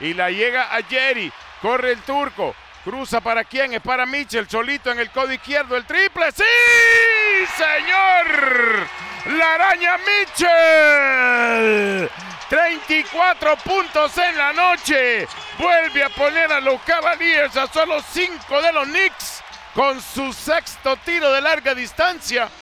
y la llega a Jerry. Corre el turco. Cruza para quién? Es para Mitchell. Solito en el codo izquierdo. El triple. ¡Sí! ¡Señor! La araña Mitchell. 34 puntos en la noche. Vuelve a poner a los Cavaliers a solo 5 de los Knicks con su sexto tiro de larga distancia.